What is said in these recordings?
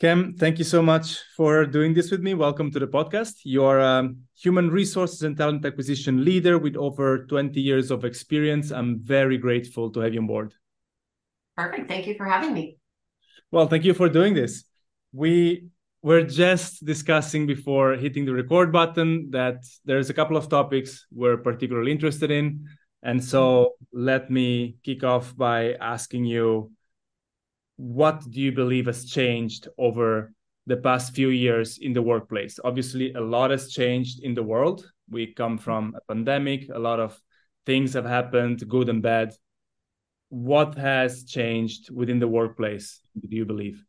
Kem, thank you so much for doing this with me. Welcome to the podcast. You're a human resources and talent acquisition leader with over 20 years of experience. I'm very grateful to have you on board. Perfect. Thank you for having me. Well, thank you for doing this. We were just discussing before hitting the record button that there's a couple of topics we're particularly interested in. And so let me kick off by asking you what do you believe has changed over the past few years in the workplace? Obviously, a lot has changed in the world. We come from a pandemic, a lot of things have happened, good and bad. What has changed within the workplace, do you believe?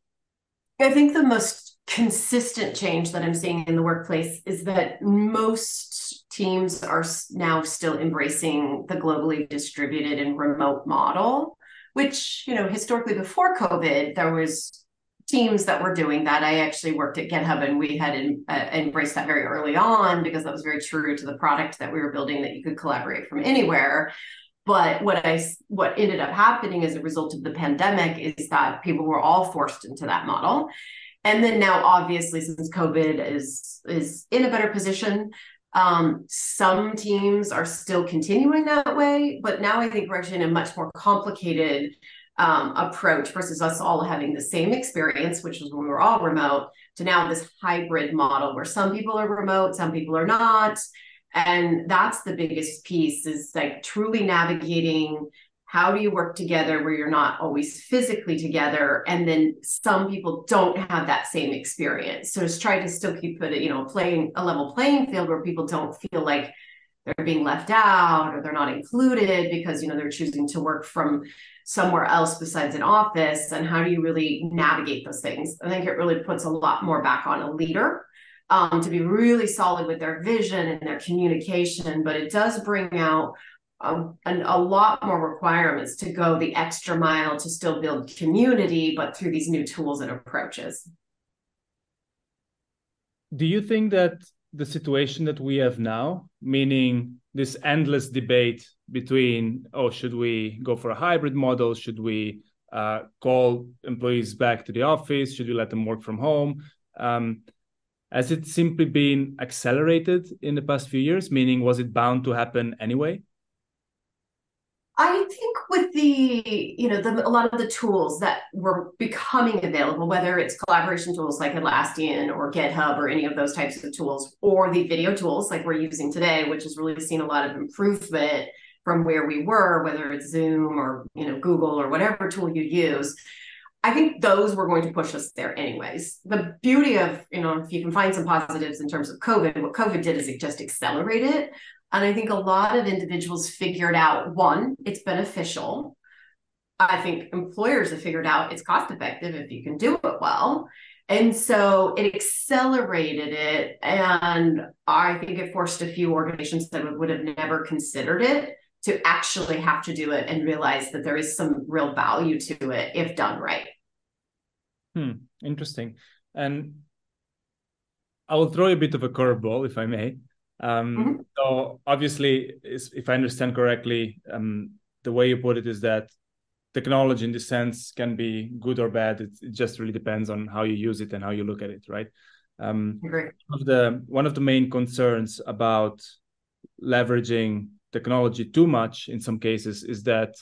I think the most consistent change that I'm seeing in the workplace is that most teams are now still embracing the globally distributed and remote model which you know historically before covid there was teams that were doing that. I actually worked at github and we had in, uh, embraced that very early on because that was very true to the product that we were building that you could collaborate from anywhere. But what i what ended up happening as a result of the pandemic is that people were all forced into that model. And then now obviously since covid is is in a better position um, some teams are still continuing that way, but now I think we're actually in a much more complicated um, approach versus us all having the same experience, which was when we were all remote, to now this hybrid model where some people are remote, some people are not. And that's the biggest piece is like truly navigating how do you work together where you're not always physically together? And then some people don't have that same experience. So just try to still keep it you know playing a level playing field where people don't feel like they're being left out or they're not included because you know they're choosing to work from somewhere else besides an office. And how do you really navigate those things? I think it really puts a lot more back on a leader um, to be really solid with their vision and their communication but it does bring out a, a, lot more requirements to go the extra mile to still build community, but through these new tools and approaches. Do you think that the situation that we have now, meaning this endless debate between, oh, should we go for a hybrid model? Should we uh, call employees back to the office? Should we let them work from home? Um, has it simply been accelerated in the past few years? Meaning, was it bound to happen anyway? I think with the, you know, the, a lot of the tools that were becoming available, whether it's collaboration tools like Atlassian or GitHub or any of those types of tools, or the video tools like we're using today, which has really seen a lot of improvement from where we were, whether it's Zoom or, you know, Google or whatever tool you use. I think those were going to push us there anyways. The beauty of, you know, if you can find some positives in terms of COVID, what COVID did is it just accelerated and I think a lot of individuals figured out one, it's beneficial. I think employers have figured out it's cost effective if you can do it well. And so it accelerated it. And I think it forced a few organizations that would have never considered it to actually have to do it and realize that there is some real value to it if done right. Hmm, interesting. And I will throw a bit of a curveball, if I may. Um, mm-hmm. So obviously, if I understand correctly, um, the way you put it is that technology, in this sense, can be good or bad. It, it, just really depends on how you use it and how you look at it, right? Um, one of the one of the main concerns about leveraging technology too much in some cases is that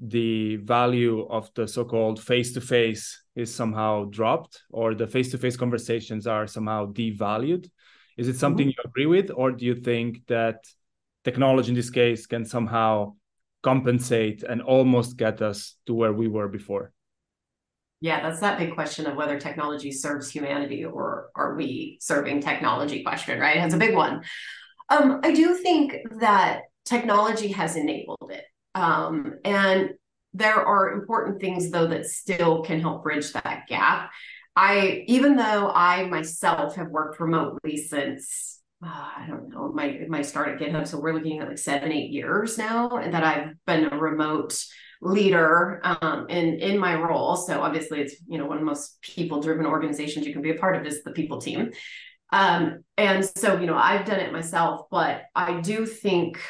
the value of the so-called face-to-face is somehow dropped or the face-to-face conversations are somehow devalued is it something mm-hmm. you agree with, or do you think that technology in this case can somehow compensate and almost get us to where we were before? Yeah, that's that big question of whether technology serves humanity or are we serving technology question, right? It's a big one. Um, I do think that technology has enabled it. Um, and there are important things, though, that still can help bridge that gap. I even though I myself have worked remotely since uh, I don't know my my start at GitHub, so we're looking at like seven eight years now, that I've been a remote leader um, in in my role. So obviously, it's you know one of the most people driven organizations you can be a part of is the people team. Um, and so you know I've done it myself, but I do think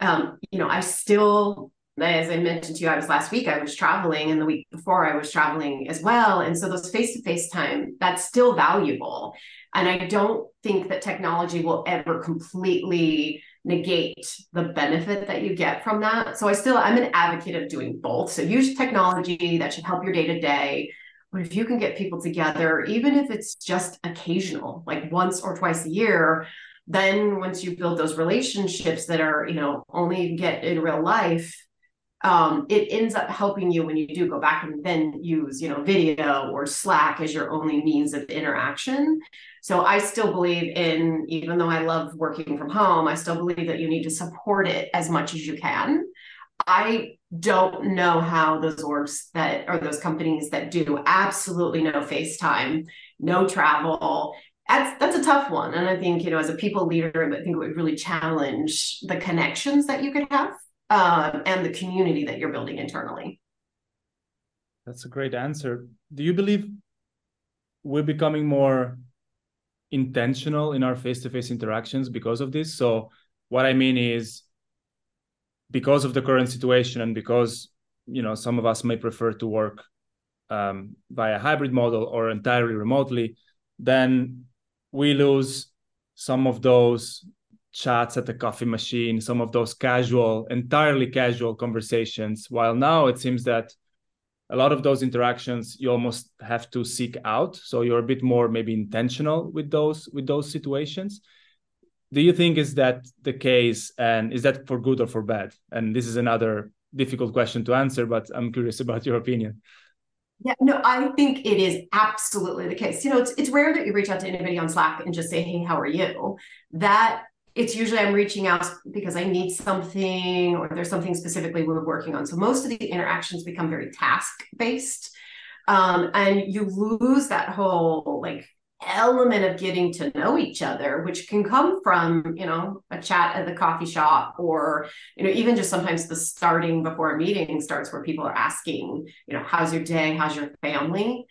um, you know I still as I mentioned to you, I was last week, I was traveling, and the week before, I was traveling as well. And so those face to face time, that's still valuable. And I don't think that technology will ever completely negate the benefit that you get from that. So I still, I'm an advocate of doing both. So use technology that should help your day to day. But if you can get people together, even if it's just occasional, like once or twice a year, then once you build those relationships that are, you know, only get in real life, um, it ends up helping you when you do go back and then use, you know, video or Slack as your only means of interaction. So I still believe in, even though I love working from home, I still believe that you need to support it as much as you can. I don't know how those orgs that or those companies that do absolutely no FaceTime, no travel. That's that's a tough one. And I think, you know, as a people leader, I think it would really challenge the connections that you could have um, and the community that you're building internally. That's a great answer. Do you believe we're becoming more intentional in our face-to-face interactions because of this. So what I mean is because of the current situation and because you know some of us may prefer to work um, via hybrid model or entirely remotely, then we lose some of those chats at the coffee machine, some of those casual, entirely casual conversations. While now it seems that a lot of those interactions you almost have to seek out so you're a bit more maybe intentional with those with those situations do you think is that the case and is that for good or for bad and this is another difficult question to answer but i'm curious about your opinion yeah, no, I think it is absolutely the case. You know, it's it's rare that you reach out to anybody on Slack and just say, "Hey, how are you?" That it's usually I'm reaching out because I need something or there's something specifically we're working on. So most of the interactions become very task based. Um, and you lose that whole like element of getting to know each other, which can come from, you know, a chat at the coffee shop or, you know, even just sometimes the starting before a meeting starts where people are asking, you know, how's your day? How's your family?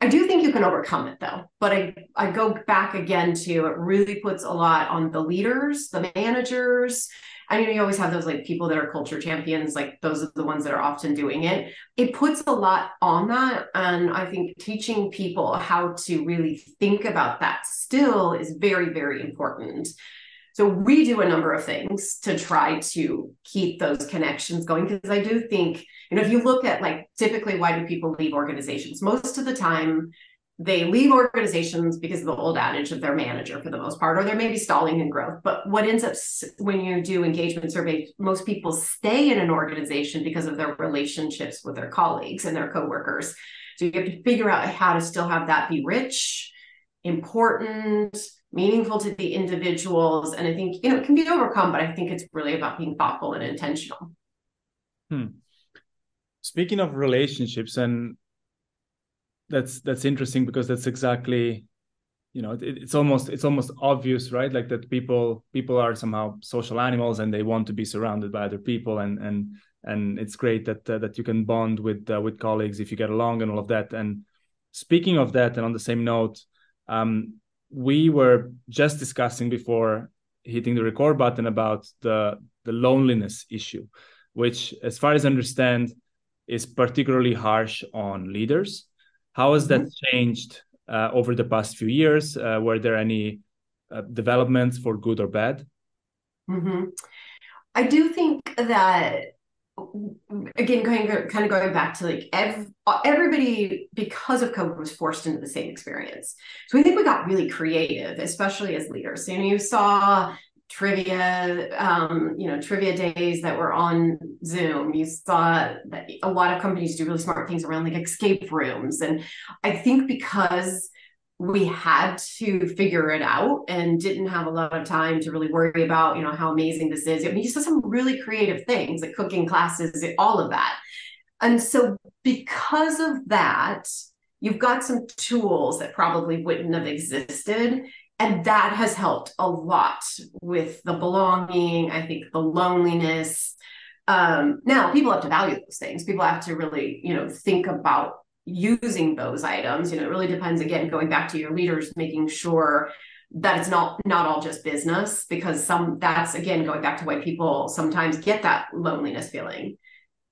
I do think you can overcome it though, but I, I go back again to it really puts a lot on the leaders, the managers. I mean, you always have those like people that are culture champions, like those are the ones that are often doing it. It puts a lot on that. And I think teaching people how to really think about that still is very, very important. So we do a number of things to try to keep those connections going because I do think, you know, if you look at like typically why do people leave organizations? Most of the time they leave organizations because of the old adage of their manager for the most part, or they're maybe stalling in growth. But what ends up when you do engagement surveys, most people stay in an organization because of their relationships with their colleagues and their coworkers. So you have to figure out how to still have that be rich, important, meaningful to the individuals. And I think, you know, it can be overcome, but I think it's really about being thoughtful and intentional. Hmm. Speaking of relationships, and that's that's interesting because that's exactly you know it, it's almost it's almost obvious right like that people people are somehow social animals and they want to be surrounded by other people and and and it's great that uh, that you can bond with uh, with colleagues if you get along and all of that and speaking of that and on the same note um, we were just discussing before hitting the record button about the the loneliness issue, which, as far as I understand, is particularly harsh on leaders. How has that mm-hmm. changed uh, over the past few years? Uh, were there any uh, developments for good or bad? Mm-hmm. I do think that again going kind of going back to like ev- everybody because of covid was forced into the same experience. So i think we got really creative especially as leaders. So, you know you saw trivia um, you know trivia days that were on zoom. You saw that a lot of companies do really smart things around like escape rooms. And i think because we had to figure it out and didn't have a lot of time to really worry about, you know, how amazing this is. I mean, you saw some really creative things like cooking classes, all of that. And so because of that, you've got some tools that probably wouldn't have existed. And that has helped a lot with the belonging, I think the loneliness. Um, now people have to value those things. People have to really, you know, think about using those items you know it really depends again going back to your leaders making sure that it's not not all just business because some that's again going back to why people sometimes get that loneliness feeling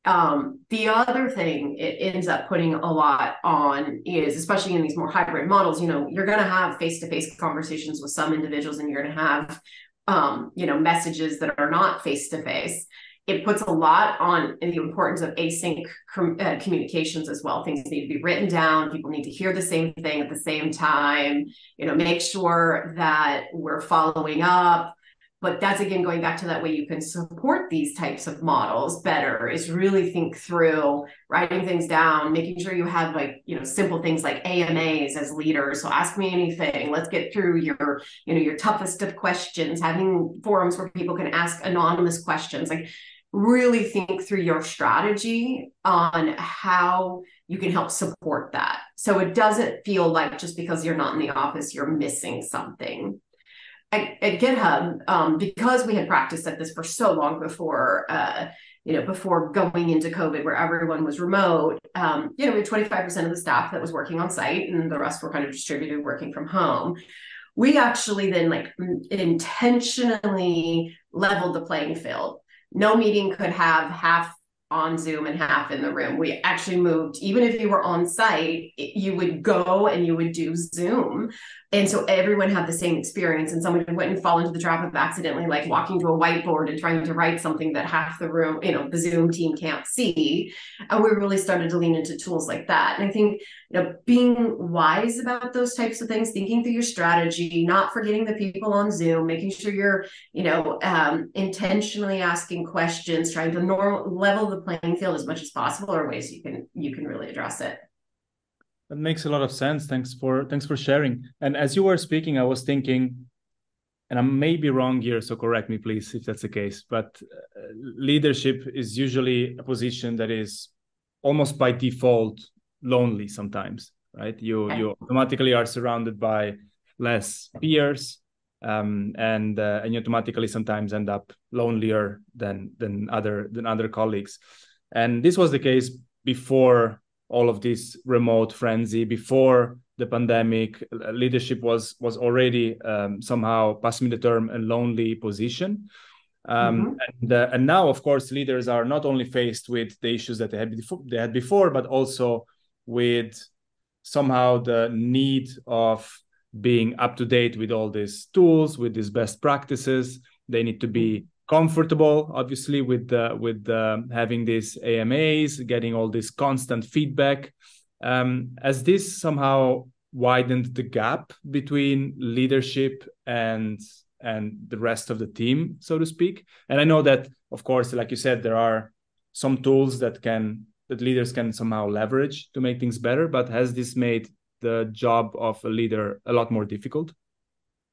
Um, the other thing it ends up putting a lot on is, especially in these more hybrid models, you know, you're going to have face to face conversations with some individuals, and you're going to have, um, you know, messages that are not face to face. It puts a lot on the importance of async com- uh, communications as well. Things need to be written down. People need to hear the same thing at the same time. You know, make sure that we're following up but that's again going back to that way you can support these types of models better is really think through writing things down making sure you have like you know simple things like amas as leaders so ask me anything let's get through your you know your toughest of questions having forums where people can ask anonymous questions like really think through your strategy on how you can help support that so it doesn't feel like just because you're not in the office you're missing something at, at GitHub, um, because we had practiced at this for so long before, uh, you know, before going into COVID, where everyone was remote, um, you know, we had 25% of the staff that was working on site and the rest were kind of distributed working from home. We actually then like intentionally leveled the playing field. No meeting could have half on Zoom and half in the room. We actually moved, even if you were on site, you would go and you would do Zoom and so everyone had the same experience and someone wouldn't fall into the trap of accidentally like walking to a whiteboard and trying to write something that half the room you know the zoom team can't see. And we really started to lean into tools like that. And i think you know being wise about those types of things thinking through your strategy not forgetting the people on zoom making sure you're you know um, intentionally asking questions trying to normal level the playing field as much as possible are ways you can you can really address it that makes a lot of sense. Thanks for thanks for sharing. And as you were speaking, I was thinking, and I may be wrong here, so correct me, please, if that's the case. But uh, leadership is usually a position that is almost by default lonely sometimes, right? You you automatically are surrounded by less peers, um, and uh, and you automatically sometimes end up lonelier than than other than other colleagues. And this was the case before all of this remote frenzy before the pandemic. Leadership was was already um, somehow passing the term a lonely position. Um, mm-hmm. and, uh, and now of course leaders are not only faced with the issues that they had before they had before but also with somehow the need of being up to date with all these tools with these best practices. They need to be comfortable obviously with uh, with uh, having these amas getting all this constant feedback. Um, as this somehow widened the gap between leadership and and the rest of the team so to speak. And i know that of course like you said there are some tools that can that leaders can somehow leverage to make things better but has this made the job of a leader a lot more difficult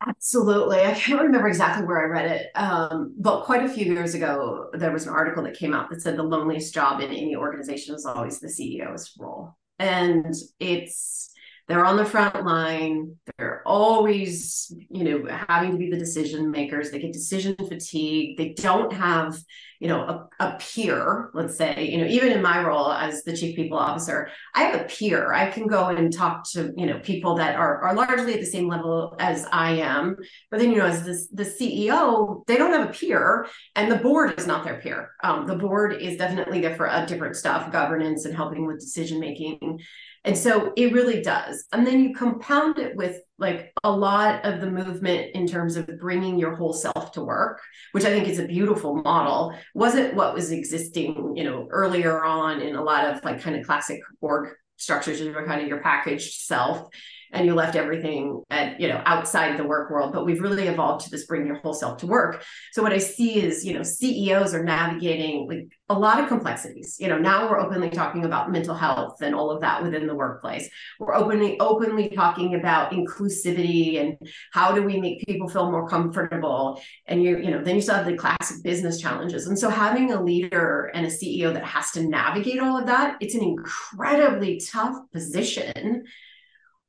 Absolutely. I can't remember exactly where I read it, um, but quite a few years ago, there was an article that came out that said the loneliest job in any organization is always the CEO's role. And it's they're on the front line. They're always you know having to be the decision makers. They get decision fatigue. They don't have you know a, a, peer let's say you know even in my role as the chief people officer i have a peer. I can go and talk to you know people that are, are largely at the same level as i am. But then you know as this the ceo they don't have a peer and the board is not their peer. Um, the board is definitely there for a different stuff governance and helping with decision making. And so it really does. And then you compound it with like a lot of the movement in terms of bringing your whole self to work, which I think is a beautiful model. Wasn't what was existing, you know, earlier on in a lot of like kind of classic org structures, you kind of your packaged self and you left everything at you know outside the work world but we've really evolved to this bring your whole self to work. So what i see is you know ceos are navigating like a lot of complexities. You know now we're openly talking about mental health and all of that within the workplace. We're openly openly talking about inclusivity and how do we make people feel more comfortable. And you you know then you still have the classic business challenges. And so having a leader and a ceo that has to navigate all of that it's an incredibly tough position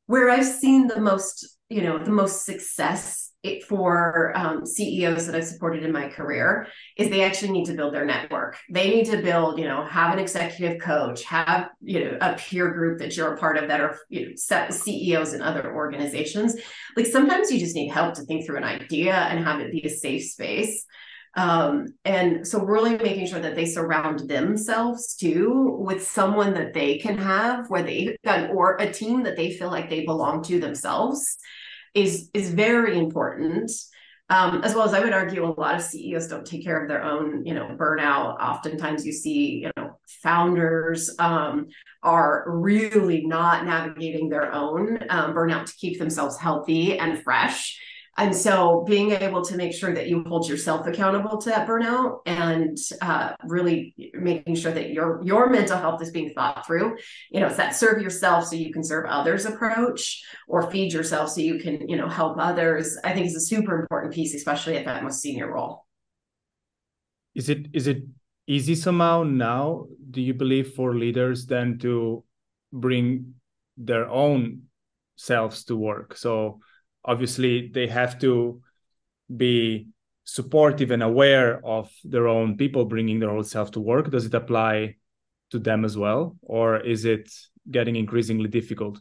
where I've seen the most, you know, the most success for um, CEOs that I've supported in my career is they actually need to build their network. They need to build, you know, have an executive coach, have you know a peer group that you're a part of that are you know CEOs in other organizations. Like sometimes you just need help to think through an idea and have it be a safe space. Um, and so really making sure that they surround themselves too with someone that they can have where they or a team that they feel like they belong to themselves is is very important. Um, as well as I would argue a lot of CEOs don't take care of their own, you know, burnout. Oftentimes you see, you know, founders um, are really not navigating their own um, burnout to keep themselves healthy and fresh. And so being able to make sure that you hold yourself accountable to that burnout and uh, really making sure that your your mental health is being thought through, you know, it's that serve yourself so you can serve others approach or feed yourself so you can, you know, help others, I think is a super important piece, especially at that most senior role. Is it is it easy somehow now, do you believe, for leaders then to bring their own selves to work? So obviously they have to be supportive and aware of their own people bringing their own self to work. Does it apply to them as well? Or is it getting increasingly difficult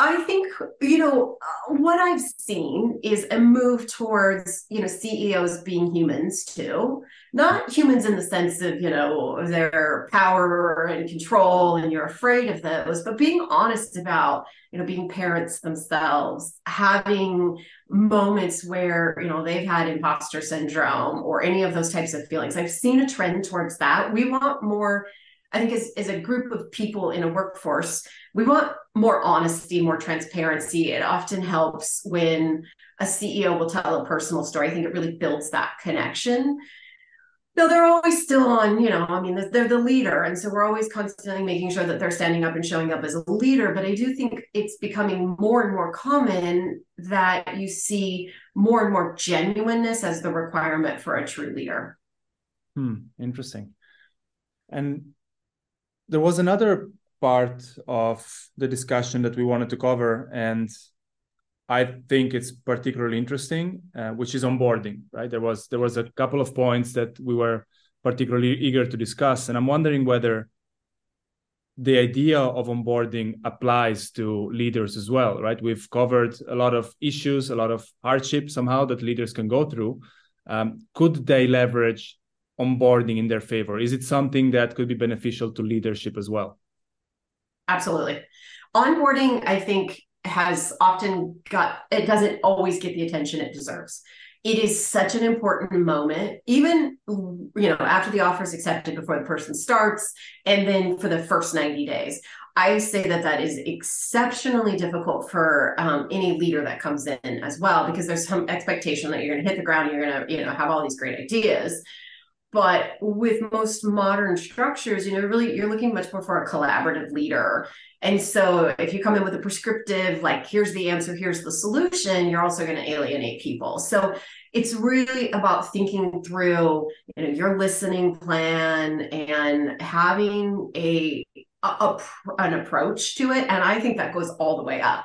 I think, you know, what I've seen is a move towards, you know, CEOs being humans too. Not humans in the sense of, you know, their power and control and you're afraid of those, but being honest about, you know, being parents themselves, having moments where, you know, they've had imposter syndrome or any of those types of feelings. I've seen a trend towards that. We want more I think as, as a group of people in a workforce, we want more honesty, more transparency. It often helps when a CEO will tell a personal story. I think it really builds that connection. No, they're always still on, you know, I mean, they're the leader. And so we're always constantly making sure that they're standing up and showing up as a leader. But I do think it's becoming more and more common that you see more and more genuineness as the requirement for a true leader. Hmm, interesting. And there was another part of the discussion that we wanted to cover, and I think it's particularly interesting, uh, which is onboarding. Right? There was there was a couple of points that we were particularly eager to discuss, and I'm wondering whether the idea of onboarding applies to leaders as well, right? We've covered a lot of issues, a lot of hardships somehow that leaders can go through. Um, could they leverage onboarding in their favor? Is it something that could be beneficial to leadership as well? Absolutely. Onboarding, I think, has often got, it doesn't always get the attention it deserves. It is such an important moment, even you know, after the offer is accepted before the person starts, and then for the first 90 days. I say that that is exceptionally difficult for um, any leader that comes in as well, because there's some expectation that you're going to hit the ground, you're going to, you know, have all these great ideas but with most modern structures you know really you're looking much more for a collaborative leader. And so if you come in with a prescriptive like here's the answer here's the solution you're also going to alienate people. So it's really about thinking through you know your listening plan and having a, a, a an approach to it. And i think that goes all the way up.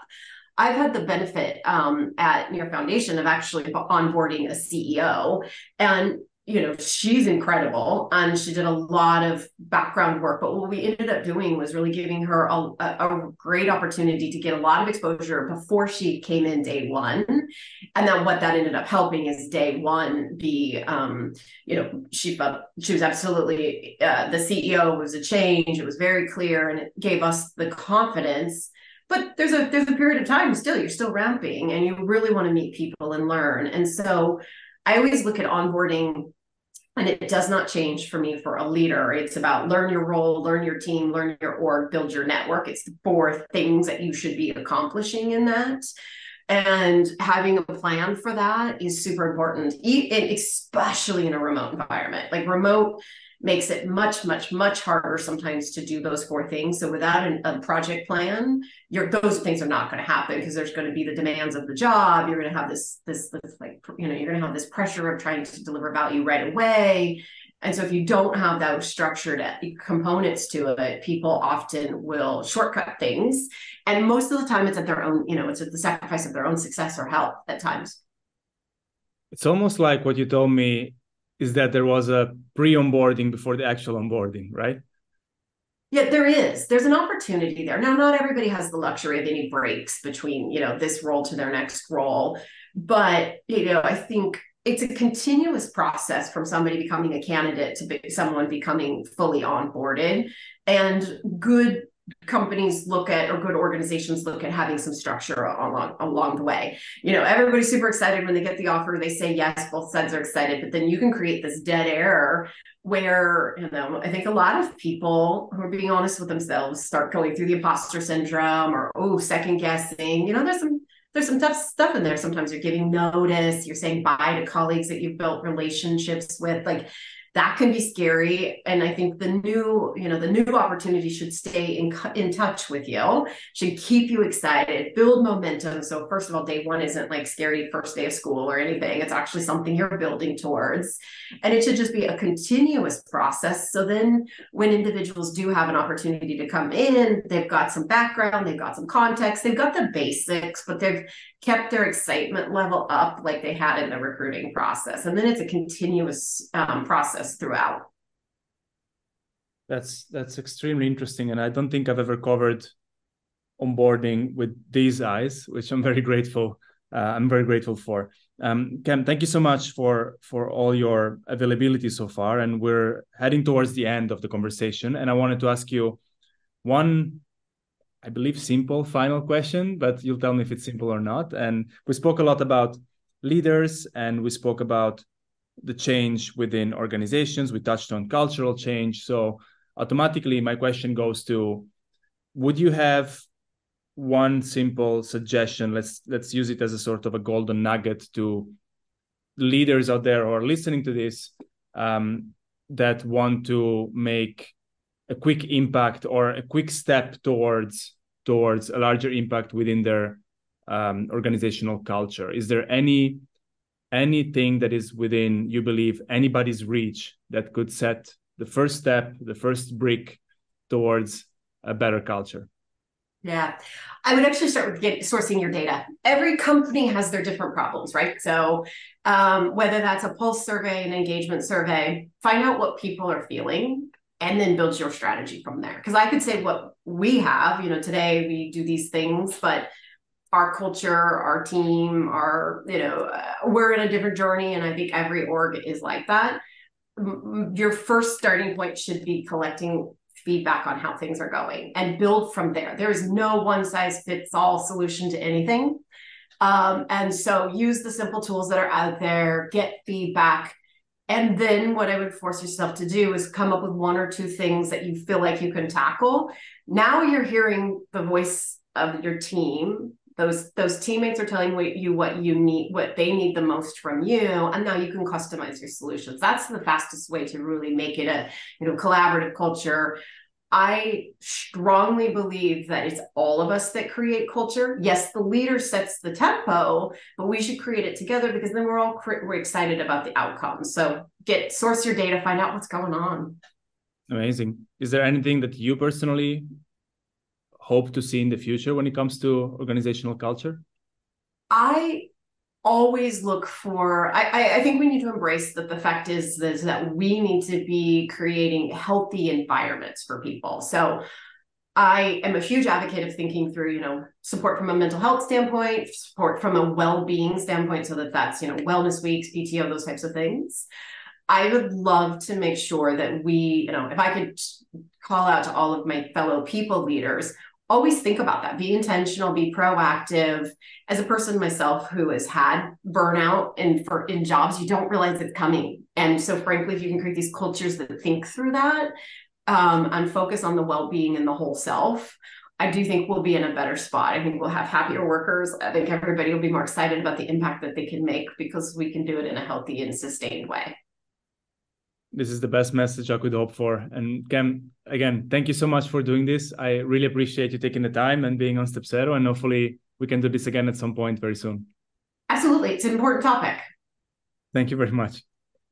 I've had the benefit um, at Near Foundation of actually onboarding a CEO, and you know, she's incredible and she did a lot of background work. But what we ended up doing was really giving her a, a, great opportunity to get a lot of exposure before she came in day one. And then what that ended up helping is day one be, um, you know, she she was absolutely, uh, the CEO was a change. It was very clear and it gave us the confidence but there's a there's a period of time still you're still ramping and you really want to meet people and learn and so I always look at onboarding and it does not change for me for a leader. It's about learn your role, learn your team, learn your org, build your network. It's the four things that you should be accomplishing in that. And having a plan for that is super important, especially in a remote environment. Like remote makes it much, much, much harder sometimes to do those four things. So without an, a project plan, you're, those things are not going to happen because there's going to be the demands of the job. You're going to have this, this, this like, you know, you're going to have this pressure of trying to deliver value right away. And so if you don't have those structured uh, components to it, people often will shortcut things. And most of the time it's at their own, you know, it's at the sacrifice of their own success or health at times. It's almost like what you told me is that there was a pre-onboarding before the actual onboarding, right? Yeah, there is. There's an opportunity there. Now, not everybody has the luxury of any breaks between, you know, this role to their next role. But, you know, I think it's a continuous process from somebody becoming a candidate to be, someone becoming fully onboarded and good companies look at or good organizations look at having some structure along along the way. You know, everybody's super excited when they get the offer, they say yes, both sides are excited, but then you can create this dead air where, you know, I think a lot of people who are being honest with themselves start going through the imposter syndrome or oh, second guessing. You know, there's some there's some tough stuff in there. Sometimes you're giving notice, you're saying bye to colleagues that you've built relationships with. Like that can be scary. And i think the new you know the new opportunity should stay in in touch with you should keep you excited build momentum. So first of all day one isn't like scary first day of school or anything. It's actually something you're building towards. And it should just be a continuous process. So then when individuals do have an opportunity to come in they've got some background they've got some context they've got the basics but they've kept their excitement level up like they had in the recruiting process. And then it's a continuous um, process throughout that's that's extremely interesting and i don't think i've ever covered onboarding with these eyes which i'm very grateful uh, i'm very grateful for um, Kem, thank you so much for for all your availability so far and we're heading towards the end of the conversation and i wanted to ask you one I believe, simple final question, but you'll tell me if it's simple or not. And we spoke a lot about leaders and we spoke about the change within organizations. We touched on cultural change. So automatically, my question goes to would you have one simple suggestion let's let's use it as a sort of a golden nugget to leaders out there who are listening to this um, that want to make a quick impact or a quick step towards towards a larger impact within their um, organizational culture is there any anything that is within you believe anybody's reach that could set the first step the first brick towards a better culture yeah, I would actually start with get, sourcing your data. Every company has their different problems, right? So, um, whether that's a pulse survey, an engagement survey, find out what people are feeling and then build your strategy from there. Because I could say what we have, you know, today we do these things, but our culture, our team, our, you know, uh, we're in a different journey. And I think every org is like that. Your first starting point should be collecting feedback on how things are going and build from there. There is no one size fits all solution to anything. Um, and so use the simple tools that are out there, get feedback, and then what I would force yourself to do is come up with one or two things that you feel like you can tackle. Now you're hearing the voice of your team. Those those teammates are telling you what you need, what they need the most from you, and now you can customize your solutions. That's the fastest way to really make it a you know collaborative culture I strongly believe that it's all of us that create culture. Yes, the leader sets the tempo, but we should create it together because then we're all we're excited about the outcome So get source your data, find out what's going on. Amazing. Is there anything that you personally hope to see in the future when it comes to organizational culture? I always look for I, I think we need to embrace that the fact is, is that we need to be creating healthy environments for people so i am a huge advocate of thinking through you know support from a mental health standpoint support from a well-being standpoint so that that's you know wellness weeks pto those types of things i would love to make sure that we you know if i could call out to all of my fellow people leaders always think about that. Be intentional be proactive. As a person myself who has had burnout and for in jobs you don't realize it's coming. And so frankly if you can create these cultures that think through that um, and focus on the well-being and the whole self i do think we'll be in a better spot. I think we'll have happier workers. I think everybody will be more excited about the impact that they can make because we can do it in a healthy and sustained way this is the best message I could hope for. And Kem, again, thank you so much for doing this. I really appreciate you taking the time and being on StepZero. And hopefully we can do this again at some point very soon. Absolutely. It's an important topic. Thank you very much.